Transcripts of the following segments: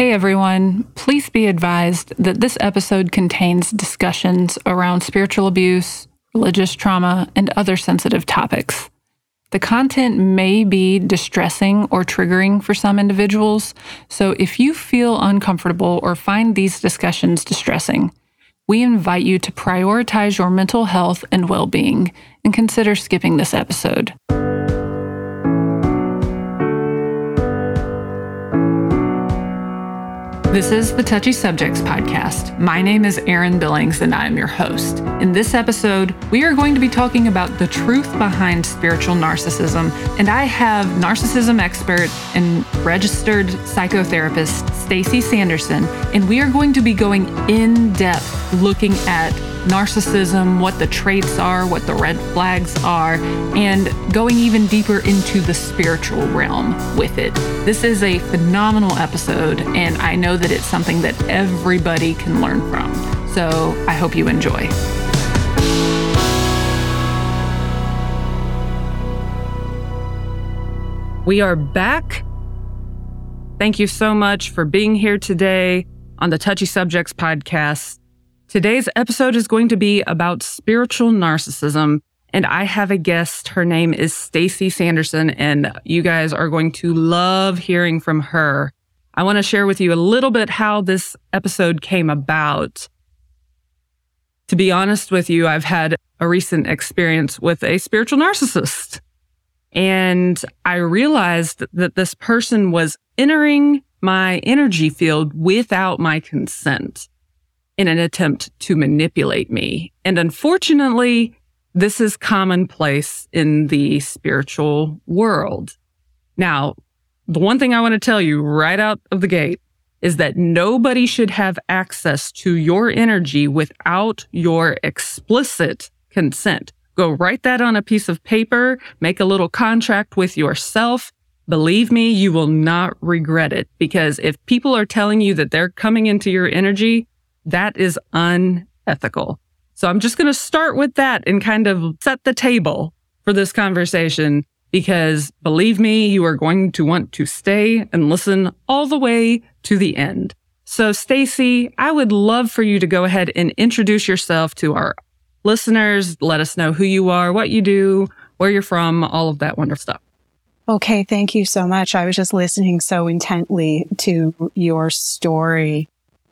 Hey everyone, please be advised that this episode contains discussions around spiritual abuse, religious trauma, and other sensitive topics. The content may be distressing or triggering for some individuals, so if you feel uncomfortable or find these discussions distressing, we invite you to prioritize your mental health and well being and consider skipping this episode. This is the Touchy Subjects Podcast. My name is Erin Billings and I am your host. In this episode, we are going to be talking about the truth behind spiritual narcissism, and I have narcissism expert and registered psychotherapist Stacy Sanderson, and we are going to be going in depth looking at narcissism, what the traits are, what the red flags are, and going even deeper into the spiritual realm with it. This is a phenomenal episode, and I know that it's something that everybody can learn from. So I hope you enjoy. We are back. Thank you so much for being here today on the Touchy Subjects podcast. Today's episode is going to be about spiritual narcissism. And I have a guest. Her name is Stacy Sanderson, and you guys are going to love hearing from her. I want to share with you a little bit how this episode came about. To be honest with you, I've had a recent experience with a spiritual narcissist. And I realized that this person was entering my energy field without my consent in an attempt to manipulate me. And unfortunately, this is commonplace in the spiritual world. Now, the one thing I want to tell you right out of the gate is that nobody should have access to your energy without your explicit consent. Go write that on a piece of paper, make a little contract with yourself. Believe me, you will not regret it because if people are telling you that they're coming into your energy, that is unethical. So I'm just going to start with that and kind of set the table for this conversation because believe me, you are going to want to stay and listen all the way to the end. So Stacy, I would love for you to go ahead and introduce yourself to our listeners. Let us know who you are, what you do, where you're from, all of that wonderful stuff. Okay, thank you so much. I was just listening so intently to your story.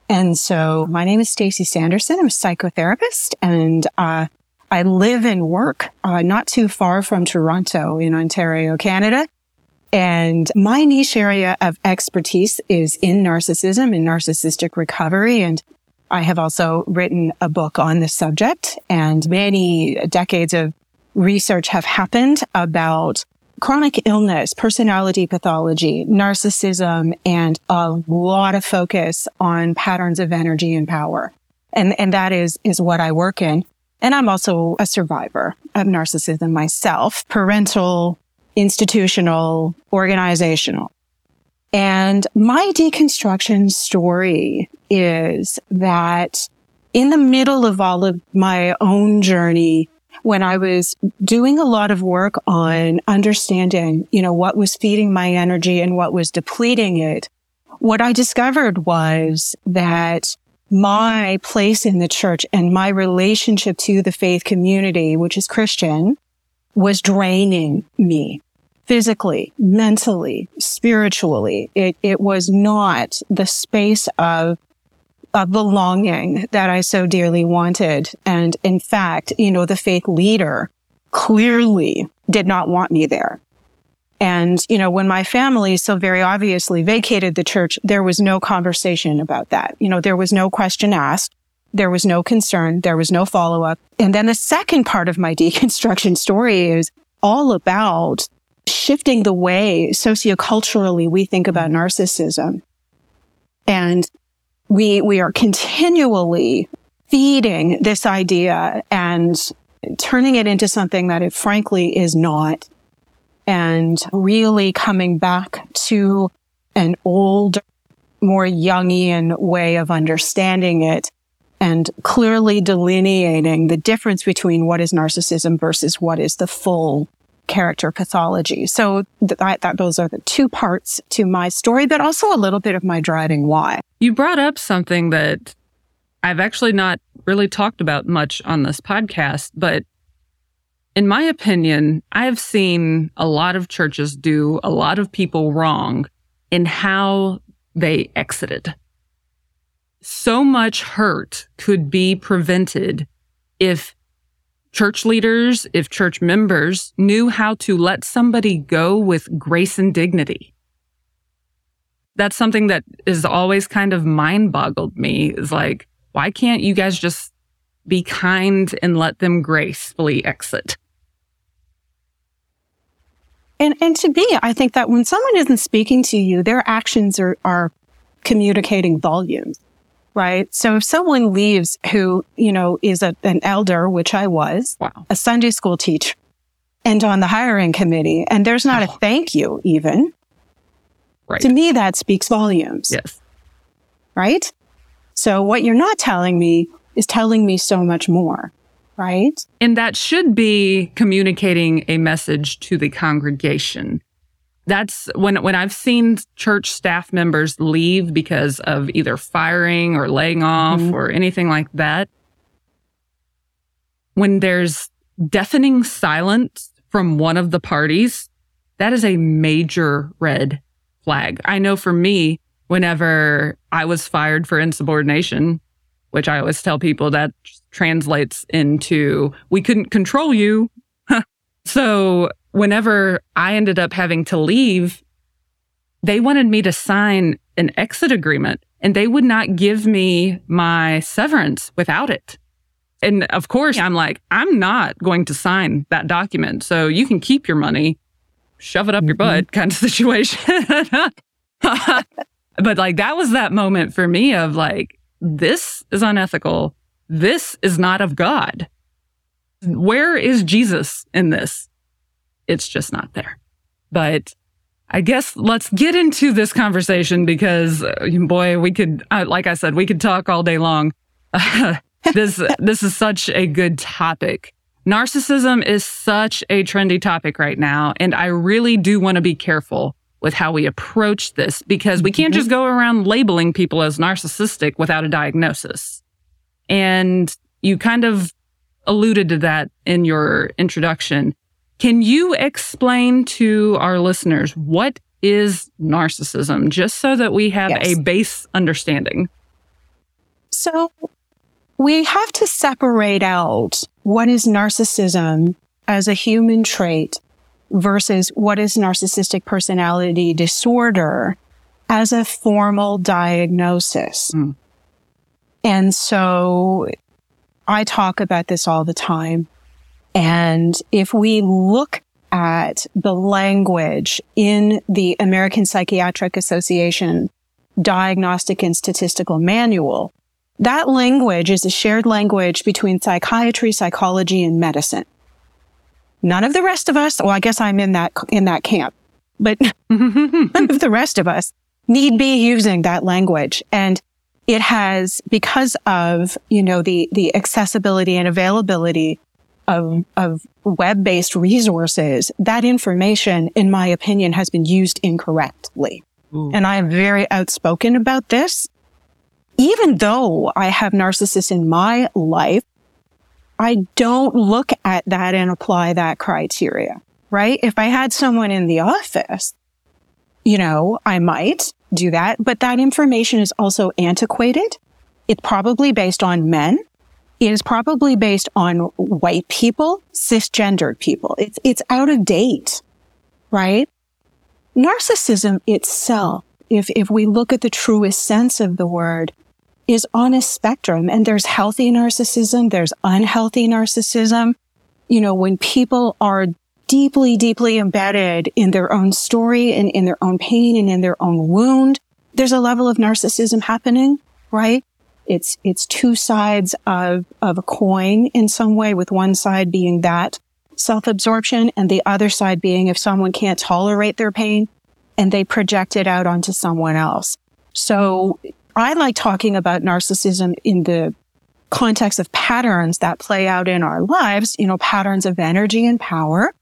And so my name is Stacy Sanderson. I'm a psychotherapist and uh, I live and work uh, not too far from Toronto in Ontario, Canada. And my niche area of expertise is in narcissism and narcissistic recovery. And I have also written a book on this subject and many decades of research have happened about chronic illness, personality pathology, narcissism, and a lot of focus on patterns of energy and power. And, and that is, is what I work in. And I'm also a survivor of narcissism myself, parental, institutional, organizational. And my deconstruction story is that in the middle of all of my own journey when I was doing a lot of work on understanding, you know, what was feeding my energy and what was depleting it, what I discovered was that my place in the church and my relationship to the faith community, which is Christian, was draining me physically, mentally, spiritually. It, it was not the space of of belonging that I so dearly wanted. And in fact, you know, the faith leader clearly did not want me there. And, you know, when my family so very obviously vacated the church, there was no conversation about that. You know, there was no question asked. There was no concern. There was no follow up. And then the second part of my deconstruction story is all about shifting the way socioculturally we think about narcissism. And we, we are continually feeding this idea and turning it into something that it frankly is not. And really coming back to an old, more Jungian way of understanding it and clearly delineating the difference between what is narcissism versus what is the full character pathology. So that, that those are the two parts to my story, but also a little bit of my driving why. You brought up something that I've actually not really talked about much on this podcast, but in my opinion, I've seen a lot of churches do a lot of people wrong in how they exited. So much hurt could be prevented if church leaders, if church members knew how to let somebody go with grace and dignity. That's something that is always kind of mind boggled me is like, why can't you guys just be kind and let them gracefully exit? And and to me, I think that when someone isn't speaking to you, their actions are are communicating volumes, right? So if someone leaves who, you know, is a, an elder, which I was, wow. a Sunday school teacher, and on the hiring committee, and there's not oh. a thank you even, right. to me, that speaks volumes. Yes. Right? So what you're not telling me is telling me so much more right? And that should be communicating a message to the congregation. That's when when I've seen church staff members leave because of either firing or laying off mm-hmm. or anything like that. When there's deafening silence from one of the parties, that is a major red flag. I know for me, whenever I was fired for insubordination, which I always tell people that translates into we couldn't control you. So whenever I ended up having to leave, they wanted me to sign an exit agreement and they would not give me my severance without it. And of course, I'm like, I'm not going to sign that document. So you can keep your money, shove it up mm-hmm. your butt kind of situation. but like, that was that moment for me of like, this is unethical. This is not of God. Where is Jesus in this? It's just not there. But I guess let's get into this conversation because, uh, boy, we could, uh, like I said, we could talk all day long. this this is such a good topic. Narcissism is such a trendy topic right now, and I really do want to be careful with how we approach this because we can't just go around labeling people as narcissistic without a diagnosis. And you kind of alluded to that in your introduction. Can you explain to our listeners what is narcissism just so that we have yes. a base understanding? So we have to separate out what is narcissism as a human trait versus what is narcissistic personality disorder as a formal diagnosis. Mm. And so I talk about this all the time. And if we look at the language in the American Psychiatric Association Diagnostic and Statistical Manual, that language is a shared language between psychiatry, psychology, and medicine. None of the rest of us, well, I guess I'm in that, in that camp, but none of the rest of us need be using that language. And it has, because of, you know, the, the accessibility and availability of, of web-based resources, that information, in my opinion, has been used incorrectly. Ooh. And I am very outspoken about this. Even though I have narcissists in my life, I don't look at that and apply that criteria, right? If I had someone in the office, you know, I might, do that. But that information is also antiquated. It's probably based on men. It is probably based on white people, cisgendered people. It's, it's out of date, right? Narcissism itself, if, if we look at the truest sense of the word, is on a spectrum and there's healthy narcissism. There's unhealthy narcissism. You know, when people are deeply, deeply embedded in their own story and in their own pain and in their own wound. There's a level of narcissism happening, right? It's, it's two sides of, of a coin in some way with one side being that self-absorption and the other side being if someone can't tolerate their pain and they project it out onto someone else. So I like talking about narcissism in the context of patterns that play out in our lives, you know, patterns of energy and power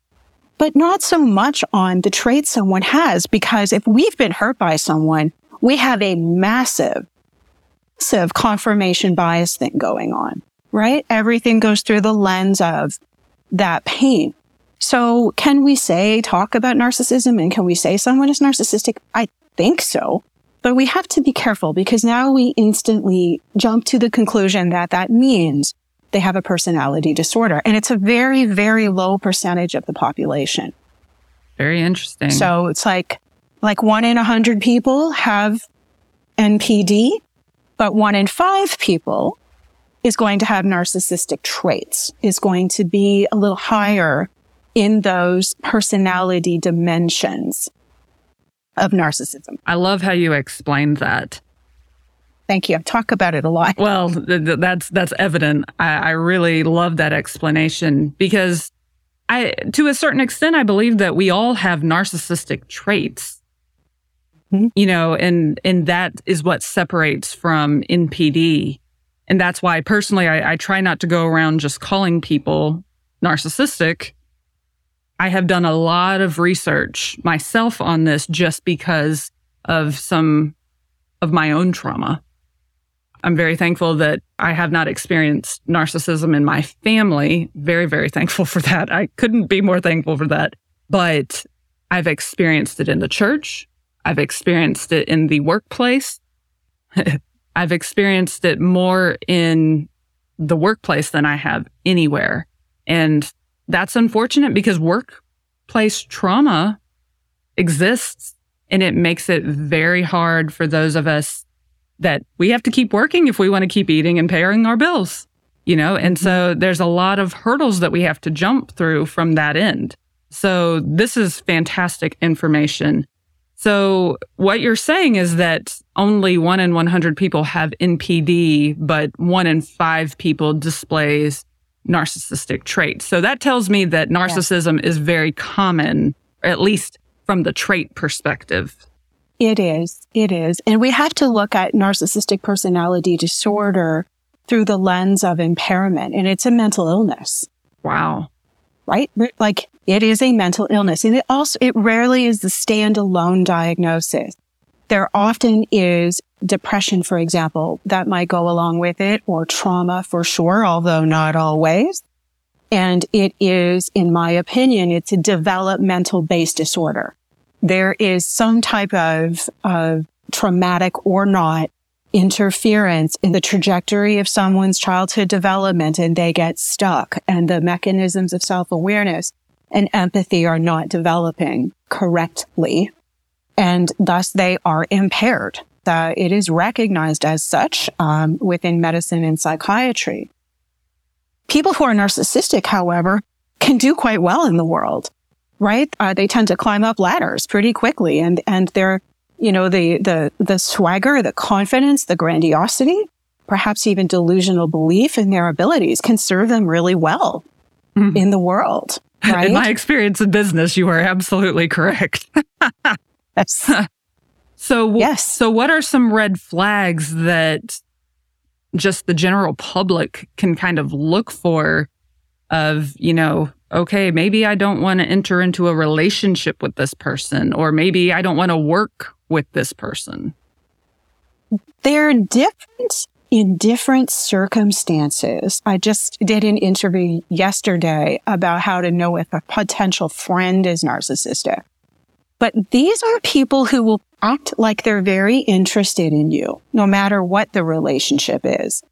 but not so much on the traits someone has. Because if we've been hurt by someone, we have a massive, massive confirmation bias thing going on, right? Everything goes through the lens of that pain. So can we say, talk about narcissism and can we say someone is narcissistic? I think so. But we have to be careful because now we instantly jump to the conclusion that that means they have a personality disorder. And it's a very, very low percentage of the population. Very interesting. So it's like, like one in a hundred people have NPD, but one in five people is going to have narcissistic traits, is going to be a little higher in those personality dimensions of narcissism. I love how you explained that. Thank you. I talk about it a lot. Well, th- th- that's that's evident. I, I really love that explanation because I, to a certain extent, I believe that we all have narcissistic traits. Mm-hmm. You know, and and that is what separates from NPD, and that's why personally I, I try not to go around just calling people narcissistic. I have done a lot of research myself on this just because of some of my own trauma. I'm very thankful that I have not experienced narcissism in my family. Very, very thankful for that. I couldn't be more thankful for that. But I've experienced it in the church. I've experienced it in the workplace. I've experienced it more in the workplace than I have anywhere. And that's unfortunate because workplace trauma exists and it makes it very hard for those of us that we have to keep working if we want to keep eating and paying our bills, you know? And so mm-hmm. there's a lot of hurdles that we have to jump through from that end. So this is fantastic information. So what you're saying is that only one in 100 people have NPD, but one in five people displays narcissistic traits. So that tells me that narcissism yeah. is very common, at least from the trait perspective. It is. It is. And we have to look at narcissistic personality disorder through the lens of impairment and it's a mental illness. Wow. Right? Like it is a mental illness and it also, it rarely is the standalone diagnosis. There often is depression, for example, that might go along with it or trauma for sure, although not always. And it is, in my opinion, it's a developmental based disorder there is some type of, of traumatic or not interference in the trajectory of someone's childhood development and they get stuck and the mechanisms of self-awareness and empathy are not developing correctly. And thus they are impaired. It is recognized as such um, within medicine and psychiatry. People who are narcissistic, however, can do quite well in the world right? Uh, they tend to climb up ladders pretty quickly and, and they're, you know, the, the, the swagger, the confidence, the grandiosity, perhaps even delusional belief in their abilities can serve them really well mm. in the world. Right? In my experience in business, you are absolutely correct. yes. So, yes. So what are some red flags that just the general public can kind of look for of, you know, okay, maybe I don't want to enter into a relationship with this person, or maybe I don't want to work with this person? They're different in different circumstances. I just did an interview yesterday about how to know if a potential friend is narcissistic. But these are people who will act like they're very interested in you, no matter what the relationship is.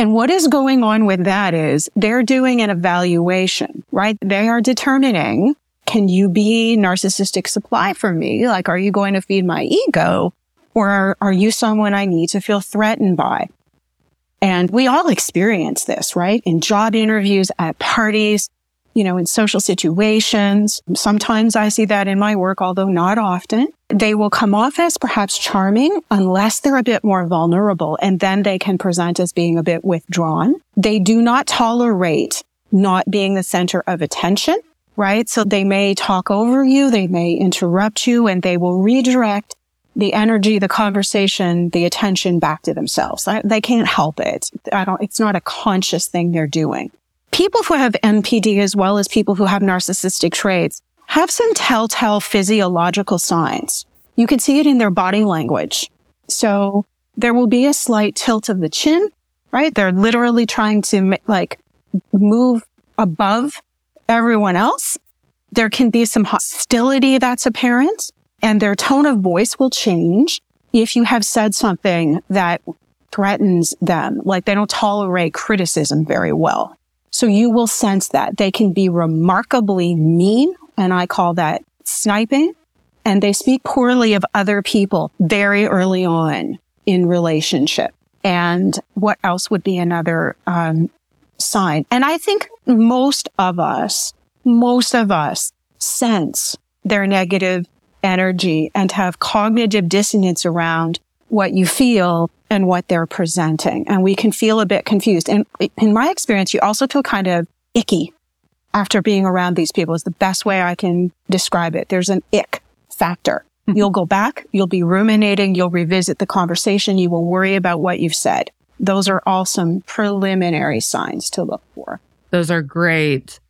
And what is going on with that is they're doing an evaluation, right? They are determining, can you be narcissistic supply for me? Like, are you going to feed my ego? Or are, you someone I need to feel threatened by? And we all experience this, right? In job interviews, at parties, you know, in social situations. Sometimes I see that in my work, although not often. They will come off as perhaps charming unless they're a bit more vulnerable and then they can present as being a bit withdrawn. They do not tolerate not being the center of attention, right? So they may talk over you. They may interrupt you and they will redirect the energy, the conversation, the attention back to themselves. They can't help it. I don't, it's not a conscious thing they're doing people who have NPD as well as people who have narcissistic traits have some telltale physiological signs. You can see it in their body language. So there will be a slight tilt of the chin, right? They're literally trying to like move above everyone else. There can be some hostility that's apparent and their tone of voice will change if you have said something that threatens them, like they don't tolerate criticism very well. So you will sense that they can be remarkably mean. And I call that sniping. And they speak poorly of other people very early on in relationship. And what else would be another um, sign? And I think most of us, most of us sense their negative energy and have cognitive dissonance around what you feel and what they're presenting. And we can feel a bit confused. And in my experience, you also feel kind of icky after being around these people is the best way I can describe it. There's an ick factor. Mm-hmm. You'll go back, you'll be ruminating, you'll revisit the conversation, you will worry about what you've said. Those are all some preliminary signs to look for. Those are great.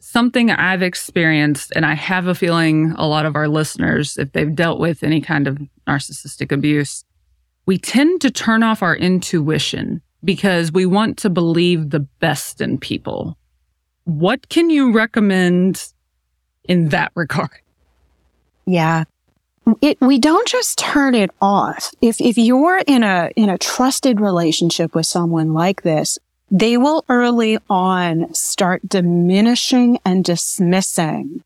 Something I've experienced, and I have a feeling a lot of our listeners, if they've dealt with any kind of narcissistic abuse, we tend to turn off our intuition because we want to believe the best in people. What can you recommend in that regard? Yeah. It, we don't just turn it off. If, if you're in a, in a trusted relationship with someone like this, they will early on start diminishing and dismissing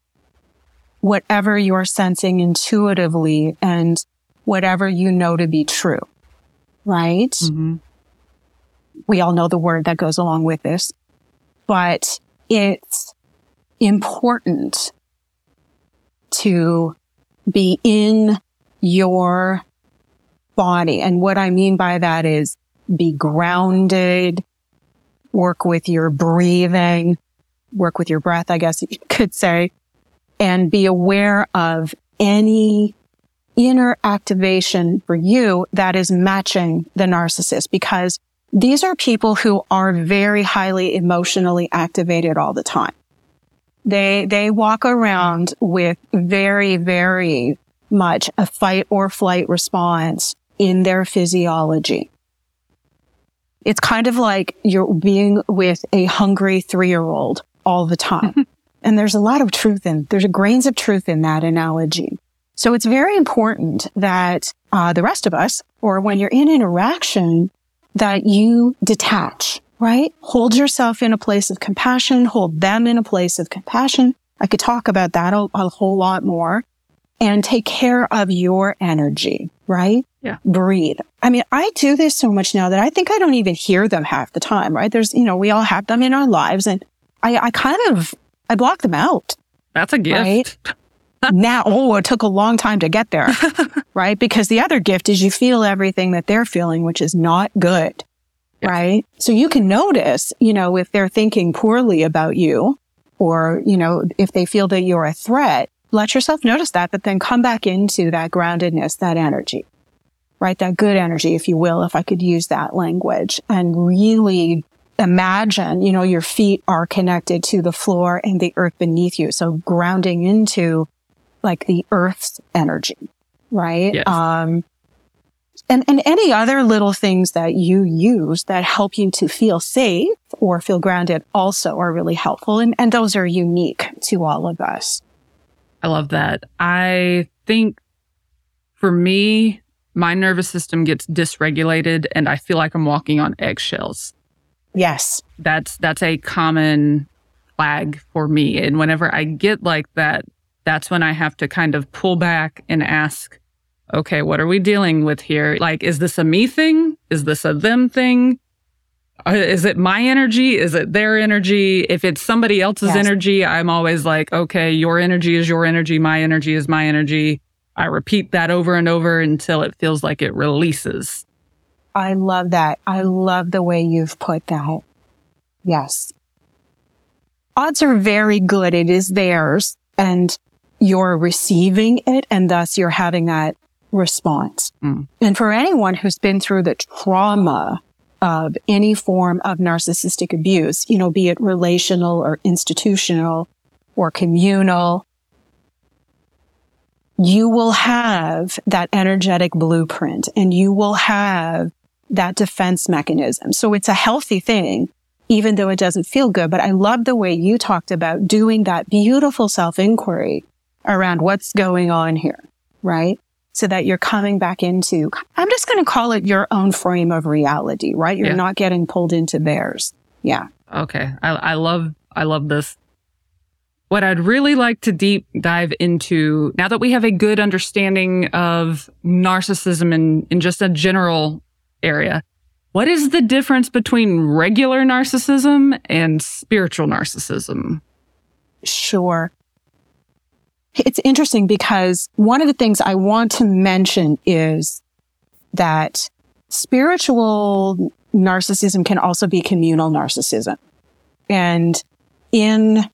whatever you're sensing intuitively and whatever you know to be true right? Mm-hmm. We all know the word that goes along with this, but it's important to be in your body. And what I mean by that is be grounded, work with your breathing, work with your breath, I guess you could say, and be aware of any inner activation for you that is matching the narcissist because these are people who are very highly emotionally activated all the time. They, they walk around with very, very much a fight or flight response in their physiology. It's kind of like you're being with a hungry three year old all the time. and there's a lot of truth in, there's grains of truth in that analogy. So it's very important that uh, the rest of us, or when you're in interaction, that you detach, right? Hold yourself in a place of compassion, hold them in a place of compassion. I could talk about that a, a whole lot more and take care of your energy, right? Yeah. Breathe. I mean, I do this so much now that I think I don't even hear them half the time, right? There's, you know, we all have them in our lives and I, I kind of, I block them out. That's a gift. Right? Now, oh, it took a long time to get there, right? Because the other gift is you feel everything that they're feeling, which is not good, yes. right? So you can notice, you know, if they're thinking poorly about you or, you know, if they feel that you're a threat, let yourself notice that, but then come back into that groundedness, that energy, right? That good energy, if you will, if I could use that language and really imagine, you know, your feet are connected to the floor and the earth beneath you. So grounding into like the earth's energy, right? Yes. Um, and, and any other little things that you use that help you to feel safe or feel grounded also are really helpful. And, and those are unique to all of us. I love that. I think for me, my nervous system gets dysregulated and I feel like I'm walking on eggshells. Yes. That's that's a common flag for me. And whenever I get like that, that's when I have to kind of pull back and ask, okay, what are we dealing with here? Like, is this a me thing? Is this a them thing? Uh, is it my energy? Is it their energy? If it's somebody else's yes. energy, I'm always like, okay, your energy is your energy. My energy is my energy. I repeat that over and over until it feels like it releases. I love that. I love the way you've put that. Yes. Odds are very good. It is theirs. And you're receiving it and thus you're having that response. Mm. And for anyone who's been through the trauma of any form of narcissistic abuse, you know, be it relational or institutional or communal, you will have that energetic blueprint and you will have that defense mechanism. So it's a healthy thing, even though it doesn't feel good. But I love the way you talked about doing that beautiful self inquiry around what's going on here, right? So that you're coming back into, I'm just going to call it your own frame of reality, right? You're yeah. not getting pulled into theirs. Yeah. Okay. I, I love, I love this. What I'd really like to deep dive into now that we have a good understanding of narcissism in, in just a general area, what is the difference between regular narcissism and spiritual narcissism? Sure. It's interesting because one of the things I want to mention is that spiritual narcissism can also be communal narcissism. And in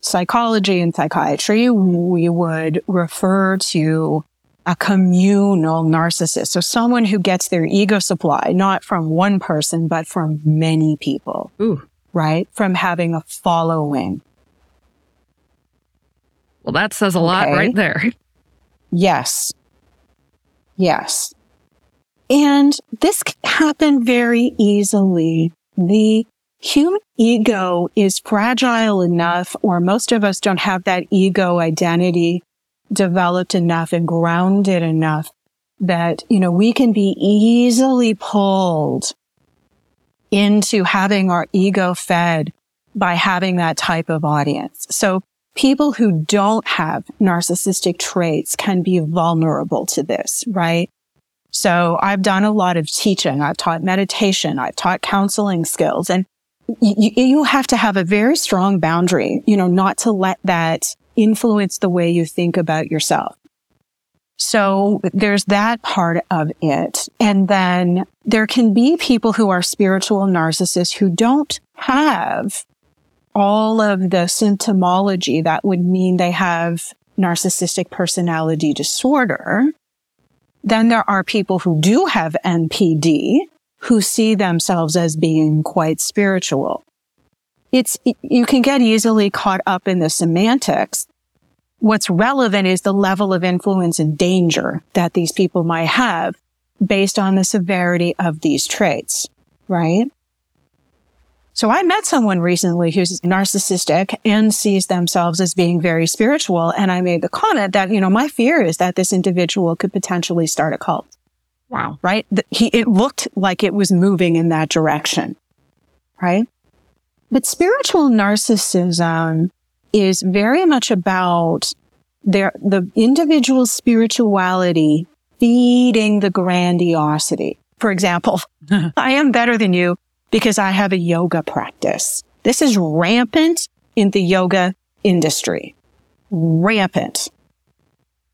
psychology and psychiatry, we would refer to a communal narcissist. So someone who gets their ego supply, not from one person, but from many people. Ooh. Right? From having a following. Well, that says a okay. lot right there. Yes. Yes. And this can happen very easily. The human ego is fragile enough, or most of us don't have that ego identity developed enough and grounded enough that, you know, we can be easily pulled into having our ego fed by having that type of audience. So people who don't have narcissistic traits can be vulnerable to this, right? So I've done a lot of teaching. I've taught meditation. I've taught counseling skills and you, you have to have a very strong boundary, you know, not to let that influence the way you think about yourself. So there's that part of it. And then there can be people who are spiritual narcissists who don't have all of the symptomology that would mean they have narcissistic personality disorder. Then there are people who do have NPD who see themselves as being quite spiritual. It's, you can get easily caught up in the semantics. What's relevant is the level of influence and danger that these people might have based on the severity of these traits, right? So I met someone recently who's narcissistic and sees themselves as being very spiritual. And I made the comment that, you know, my fear is that this individual could potentially start a cult. Wow. Right. He, it looked like it was moving in that direction. Right. But spiritual narcissism is very much about their, the individual spirituality feeding the grandiosity. For example, I am better than you because I have a yoga practice. This is rampant in the yoga industry. Rampant.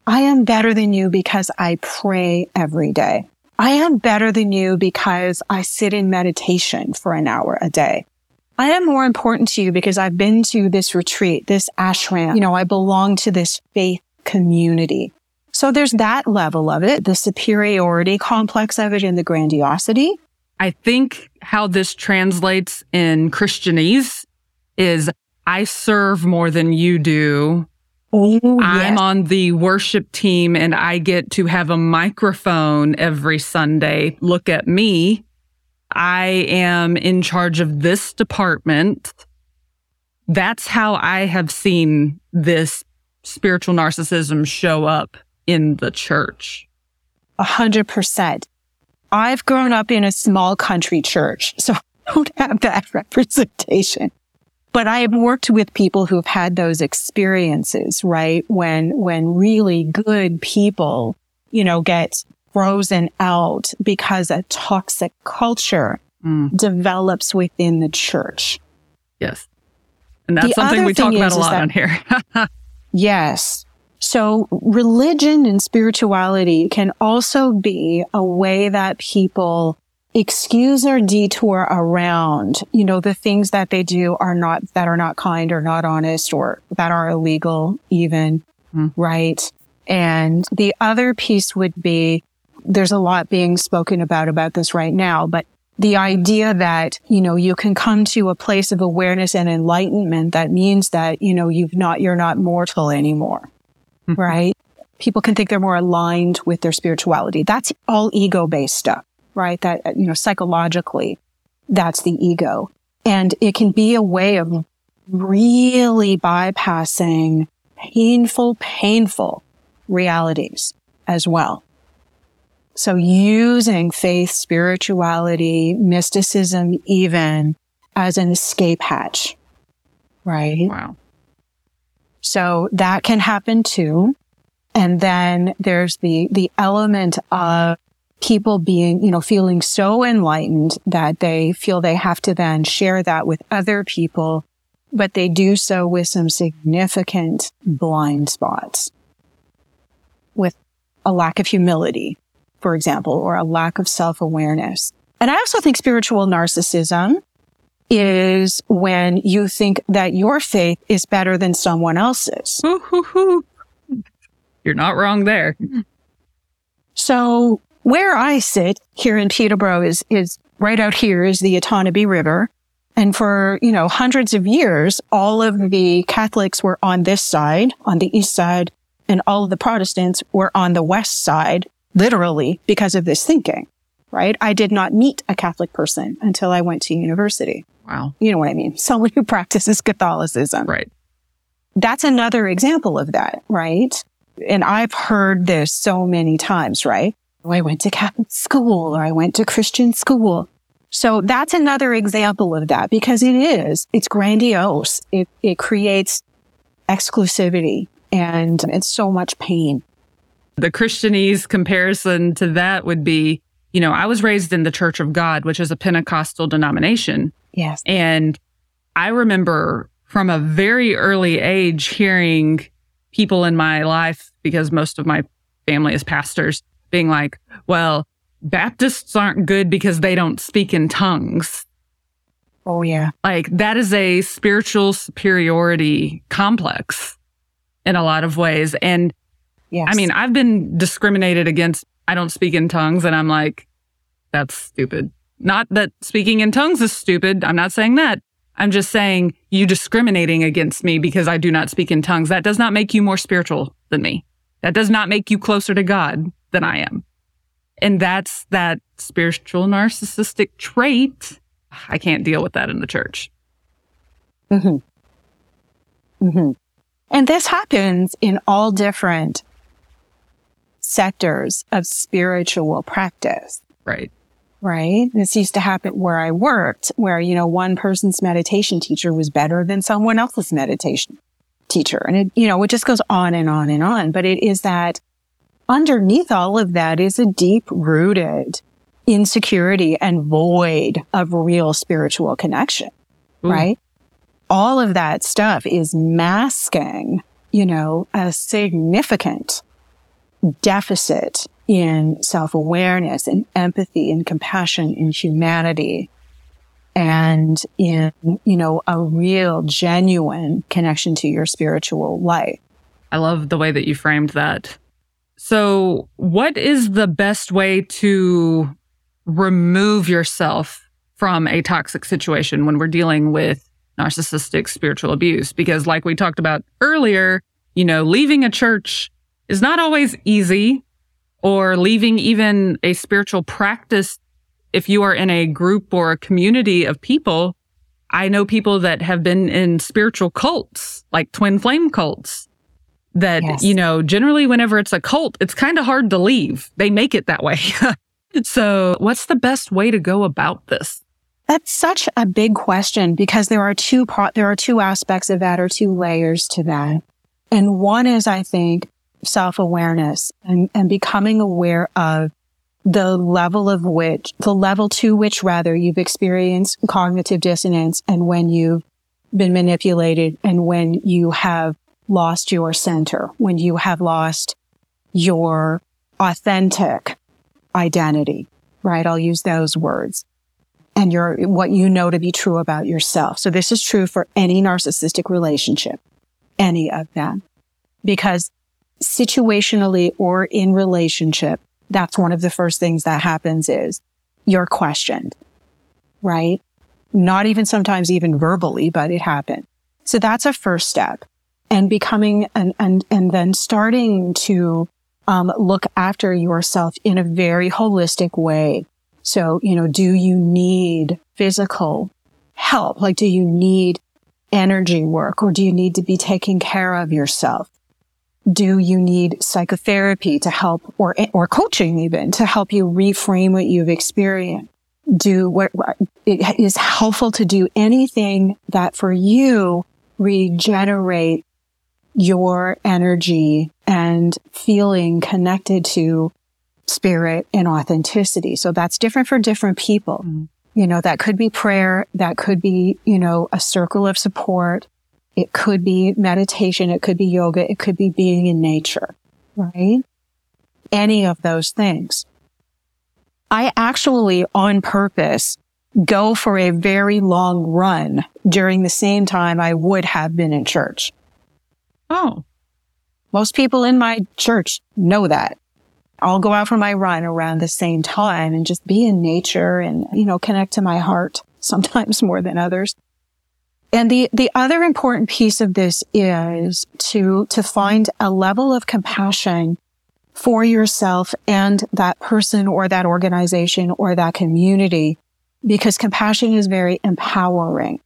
I am better than you because I pray every day. I am better than you because I sit in meditation for an hour a day. I am more important to you because I've been to this retreat, this ashram. You know, I belong to this faith community. So there's that level of it, the superiority complex of it and the grandiosity. I think how this translates in Christianese is I serve more than you do. I'm yes. on the worship team and I get to have a microphone every Sunday. Look at me. I am in charge of this department. That's how I have seen this spiritual narcissism show up in the church. A hundred percent. I've grown up in a small country church, so I don't have that representation. But I have worked with people who've had those experiences, right? When, when really good people, you know, get frozen out because a toxic culture mm. develops within the church. Yes. And that's the something we talk about a lot on here. yes. So religion and spirituality can also be a way that people excuse or detour around, you know, the things that they do are not, that are not kind or not honest or that are illegal even. Mm. Right. And the other piece would be there's a lot being spoken about about this right now, but the idea that, you know, you can come to a place of awareness and enlightenment that means that, you know, you've not, you're not mortal anymore. right? people can think they're more aligned with their spirituality. That's all ego based stuff, right? That, you know, psychologically, that's the ego. And it can be a way of really bypassing painful, painful realities as well. So using faith, spirituality, mysticism, even as an escape hatch, right? Wow. So that can happen too. And then there's the, the element of people being, you know, feeling so enlightened that they feel they have to then share that with other people, but they do so with some significant blind spots, with a lack of humility, for example, or a lack of self awareness. And I also think spiritual narcissism is when you think that your faith is better than someone else's. You're not wrong there. So where I sit here in Peterborough is, is right out here is the Otonabee River. And for, you know, hundreds of years, all of the Catholics were on this side, on the east side, and all of the Protestants were on the west side, literally because of this thinking, right? I did not meet a Catholic person until I went to university. Wow. You know what I mean? Someone who practices Catholicism. Right. That's another example of that, right? And I've heard this so many times, right? Oh, I went to Catholic school or I went to Christian school. So that's another example of that because it is, it's grandiose. It, it creates exclusivity and it's so much pain. The Christianese comparison to that would be, you know, I was raised in the Church of God, which is a Pentecostal denomination. Yes. And I remember from a very early age hearing people in my life, because most of my family is pastors, being like, well, Baptists aren't good because they don't speak in tongues. Oh, yeah. Like that is a spiritual superiority complex in a lot of ways. And Yes. I mean, I've been discriminated against. I don't speak in tongues. And I'm like, that's stupid. Not that speaking in tongues is stupid. I'm not saying that. I'm just saying you discriminating against me because I do not speak in tongues. That does not make you more spiritual than me. That does not make you closer to God than I am. And that's that spiritual narcissistic trait. I can't deal with that in the church. hmm hmm And this happens in all different sectors of spiritual practice, Right. Right? This used to happen where I worked, where, you know, one person's meditation teacher was better than someone else's meditation teacher. And it, you know, it just goes on and on and on. But it is that underneath all of that is a deep rooted insecurity and void of real spiritual connection, Ooh. right? All of that stuff is masking, you know, a significant deficit in self-awareness and empathy and compassion and humanity and in, you know, a real genuine connection to your spiritual life. I love the way that you framed that. So, what is the best way to remove yourself from a toxic situation when we're dealing with narcissistic spiritual abuse? Because, like we talked about earlier, you know, leaving a church is not always easy, or leaving even a spiritual practice if you are in a group or a community of people. I know people that have been in spiritual cults, like twin flame cults, that, Yes. you know, generally whenever it's a cult, it's kind of hard to leave. They make it that way. so, what's the best way to go about this? That's such a big question because there are two pro- there are two aspects of that or two layers to that. And one is, I think, self-awareness and, and becoming aware of the level of which, the level to which rather you've experienced cognitive dissonance and when you've been manipulated and when you have lost your center, when you have lost your authentic identity, right? I'll use those words and your, what you know to be true about yourself. So this is true for any narcissistic relationship, any of them, because situationally or in relationship, that's one of the first things that happens is you're questioned, right? Not even sometimes even verbally, but it happened. So that's a first step. and becoming and, and, and then starting to um, look after yourself in a very holistic way. So, you know, do you need physical help? Like, do you need energy work or do you need to be taking care of yourself? Do you need psychotherapy to help or, or coaching even to help you reframe what you've experienced? Do what, what it is helpful to do anything that for you regenerate your energy and feeling connected to spirit and authenticity. So that's different for different people. Mm-hmm. You know, that could be prayer. That could be, you know, a circle of support. It could be meditation. It could be yoga. It could be being in nature, right? Any of those things. I actually on purpose go for a very long run during the same time I would have been in church. Oh, most people in my church know that. I'll go out for my run around the same time and just be in nature and, you know, connect to my heart sometimes more than others. And the, the other important piece of this is to, to find a level of compassion for yourself and that person or that organization or that community because compassion is very empowering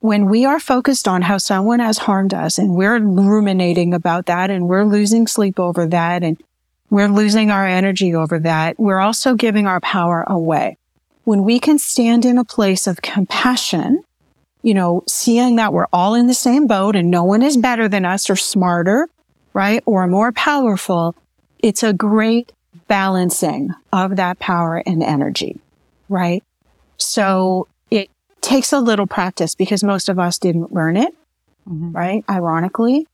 when we are focused on how someone has harmed us and we're ruminating about that and we're losing sleep over that and we're losing our energy over that, we're also giving our power away. When we can stand in a place of compassion, you know, seeing that we're all in the same boat and no one is better than us or smarter, right? Or more powerful, it's a great balancing of that power and energy, right? So it takes a little practice because most of us didn't learn it, mm-hmm. right? Ironically.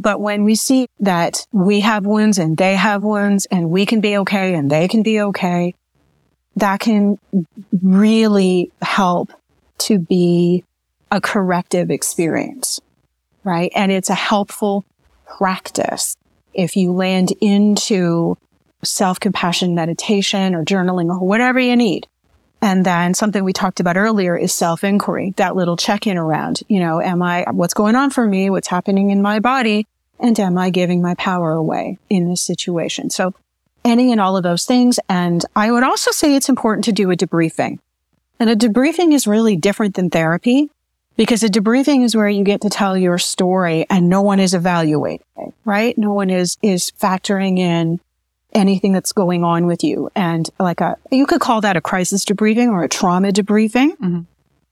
But when we see that we have wounds and they have wounds and we can be okay and they can be okay, that can really help to be a corrective experience, right? And it's a helpful practice. If you land into self-compassion meditation or journaling or whatever you need, and then something we talked about earlier is self inquiry, that little check in around, you know, am I, what's going on for me? What's happening in my body? And am I giving my power away in this situation? So any and all of those things. And I would also say it's important to do a debriefing. And a debriefing is really different than therapy because a debriefing is where you get to tell your story and no one is evaluating, right? No one is, is factoring in anything that's going on with you. And like a, you could call that a crisis debriefing or a trauma debriefing. Mm-hmm.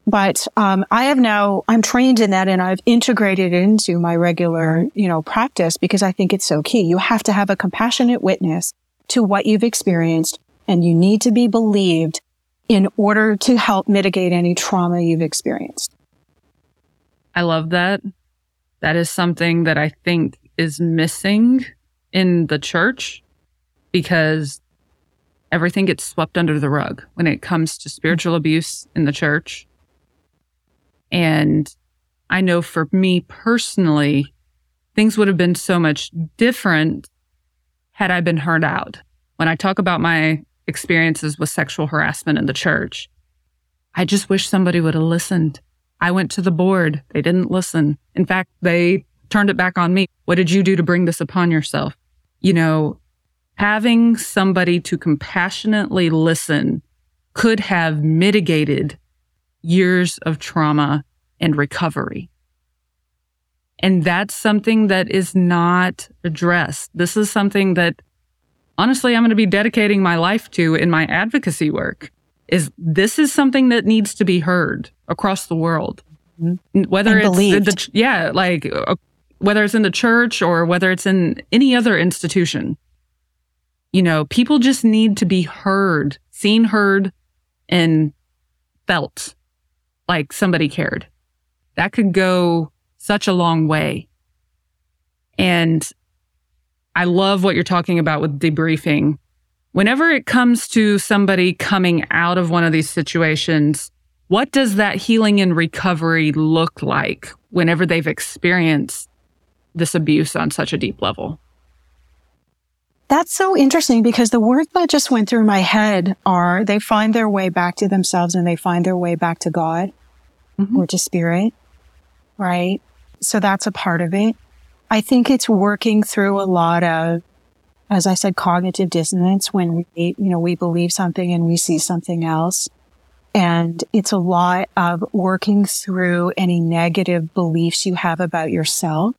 But um, I have now, I'm trained in that and I've integrated it into my regular, you know, practice because I think it's so key. You have to have a compassionate witness to what you've experienced and you need to be believed in order to help mitigate any trauma you've experienced. I love that. That is something that I think is missing in the church because everything gets swept under the rug when it comes to spiritual abuse in the church. And I know for me personally, things would have been so much different had I been heard out. When I talk about my experiences with sexual harassment in the church, I just wish somebody would have listened. I went to the board. They didn't listen. In fact, they turned it back on me. What did you do to bring this upon yourself? You know, having somebody to compassionately listen could have mitigated years of trauma and recovery. And that's something that is not addressed. This is something that honestly I'm going to be dedicating my life to in my advocacy work is this is something that needs to be heard across the world. Mm-hmm. Whether and it's the, yeah, like uh, whether it's in the church or whether it's in any other institution. You know, people just need to be heard, seen, heard, and felt like somebody cared. That could go such a long way. And I love what you're talking about with debriefing. Whenever it comes to somebody coming out of one of these situations, what does that healing and recovery look like whenever they've experienced this abuse on such a deep level? That's so interesting because the words that just went through my head are they find their way back to themselves and they find their way back to God mm-hmm. or to spirit, right? so that's a part of it. I think it's working through a lot of, as I said, cognitive dissonance when we, you know, we believe something and we see something else. And it's a lot of working through any negative beliefs you have about yourself,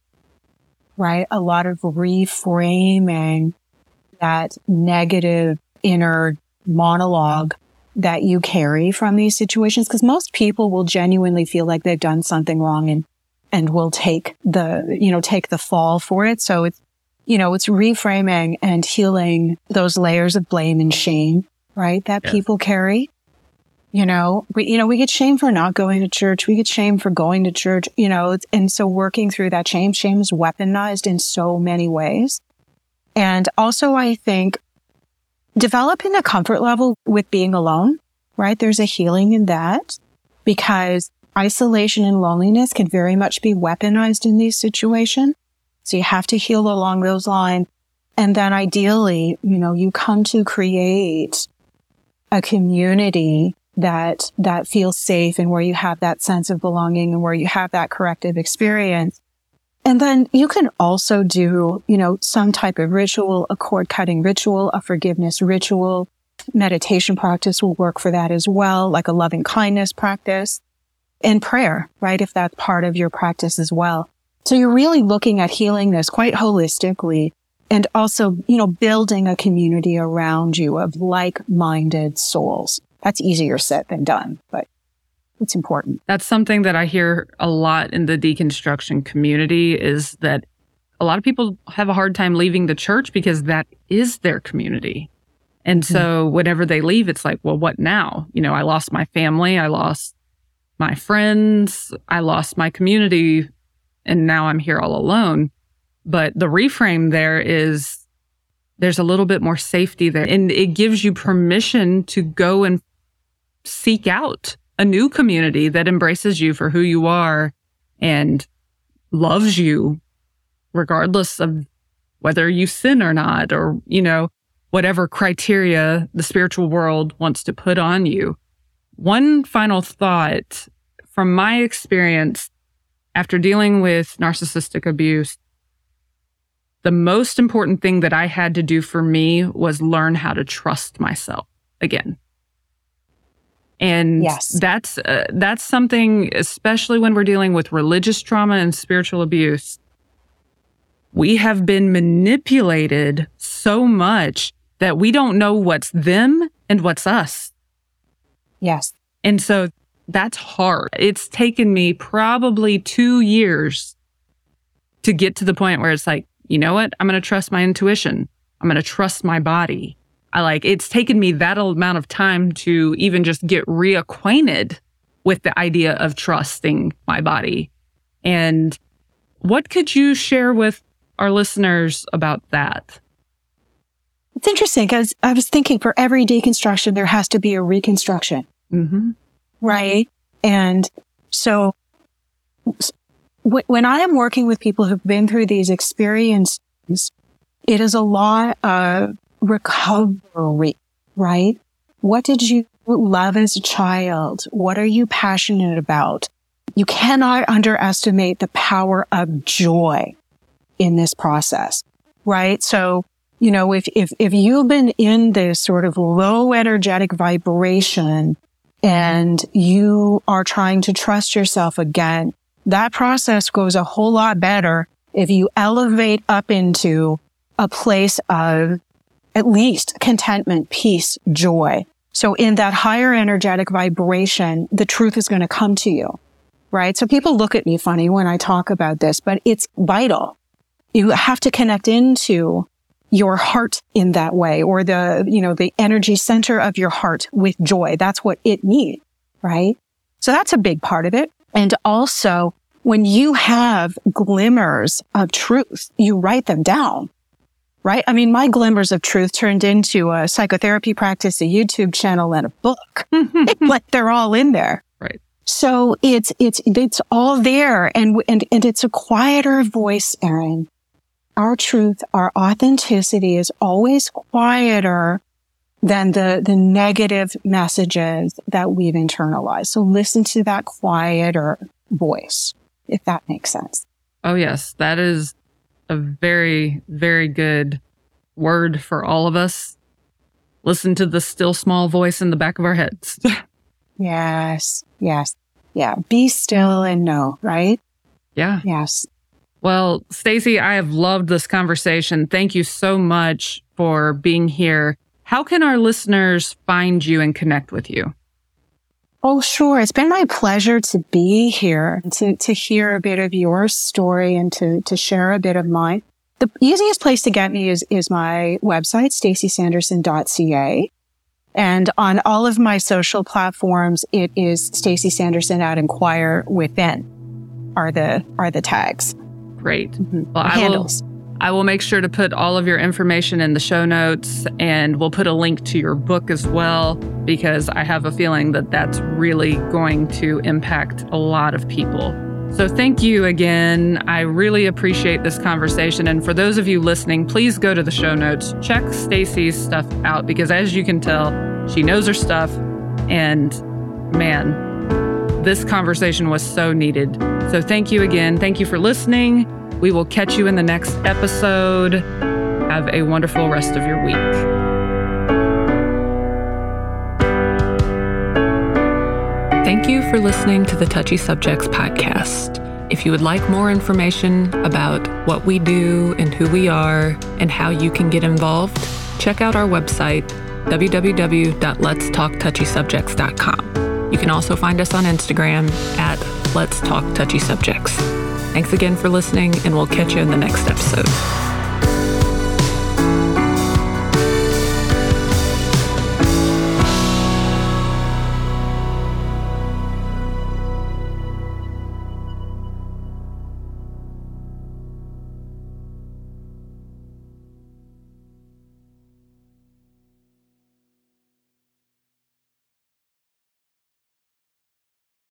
right? A lot of reframing that negative inner monologue that you carry from these situations. Cause most people will genuinely feel like they've done something wrong and, and will take the, you know, take the fall for it. So it's, you know, it's reframing and healing those layers of blame and shame, right? That yes. people carry. You know, we, you know, we get shame for not going to church. We get shame for going to church, you know, and so working through that shame, shame is weaponized in so many ways. And also I think developing a comfort level with being alone, right? There's a healing in that because isolation and loneliness can very much be weaponized in these situations. So you have to heal along those lines. And then ideally, you know, you come to create a community that, that feels safe and where you have that sense of belonging and where you have that corrective experience. And then you can also do, you know, some type of ritual, a cord cutting ritual, a forgiveness ritual. Meditation practice will work for that as well, like a loving kindness practice and prayer, right? If that's part of your practice as well. So you're really looking at healing this quite holistically and also, you know, building a community around you of like-minded souls. That's easier said than done, but it's important. That's something that I hear a lot in the deconstruction community is that a lot of people have a hard time leaving the church because that is their community. And mm-hmm. so whenever they leave, it's like, well, what now? You know, I lost my family. I lost my friends. I lost my community and now I'm here all alone. But the reframe there is there's a little bit more safety there and it gives you permission to go and seek out a new community that embraces you for who you are and loves you regardless of whether you sin or not or, you know, whatever criteria the spiritual world wants to put on you. One final thought from my experience after dealing with narcissistic abuse, the most important thing that I had to do for me was learn how to trust myself again. And yes. that's uh, that's something especially when we're dealing with religious trauma and spiritual abuse. We have been manipulated so much that we don't know what's them and what's us. Yes. And so that's hard. It's taken me probably 2 years to get to the point where it's like, you know what? I'm going to trust my intuition. I'm going to trust my body. I like it's taken me that amount of time to even just get reacquainted with the idea of trusting my body. And what could you share with our listeners about that? It's interesting because I was thinking for every deconstruction, there has to be a reconstruction. Mm-hmm. Right. And so when I am working with people who've been through these experiences, it is a lot of recovery, right? What did you love as a child? What are you passionate about? You cannot underestimate the power of joy in this process, right? So, you know, if, if, if you've been in this sort of low energetic vibration and you are trying to trust yourself again, that process goes a whole lot better if you elevate up into a place of at least contentment, peace, joy. So in that higher energetic vibration, the truth is going to come to you, right? So people look at me funny when I talk about this, but it's vital. You have to connect into your heart in that way or the, you know, the energy center of your heart with joy. That's what it needs, right? So that's a big part of it. And also when you have glimmers of truth, you write them down right? I mean, my glimmers of truth turned into a psychotherapy practice, a YouTube channel, and a book. like they're all in there. Right. So it's, it's, it's all there. And, and, and it's a quieter voice, Erin. Our truth, our authenticity is always quieter than the, the negative messages that we've internalized. So listen to that quieter voice, if that makes sense. Oh, yes. That is a very, very good word for all of us. Listen to the still small voice in the back of our heads. yes. Yes. Yeah. Be still and know, right? Yeah. Yes. Well, Stacey, I have loved this conversation. Thank you so much for being here. How can our listeners find you and connect with you? Oh, sure. It's been my pleasure to be here, to, to hear a bit of your story and to, to share a bit of mine. The easiest place to get me is, is my website, staceysanderson.ca. And on all of my social platforms, it is Stacey Sanderson at Inquire Within are the, are the tags. Great. Mm-hmm. Well, I handles. Will, I will make sure to put all of your information in the show notes and we'll put a link to your book as well, because I have a feeling that that's really going to impact a lot of people. So, thank you again. I really appreciate this conversation. And for those of you listening, please go to the show notes, check Stacey's stuff out, because as you can tell, she knows her stuff. And man, this conversation was so needed. So, thank you again. Thank you for listening. We will catch you in the next episode. Have a wonderful rest of your week. Thank you for listening to the Touchy Subjects podcast. If you would like more information about what we do and who we are and how you can get involved, check out our website, www.letstalktouchysubjects.com. You can also find us on Instagram at Let's Talk Touchy Subjects. Thanks again for listening, and we'll catch you in the next episode.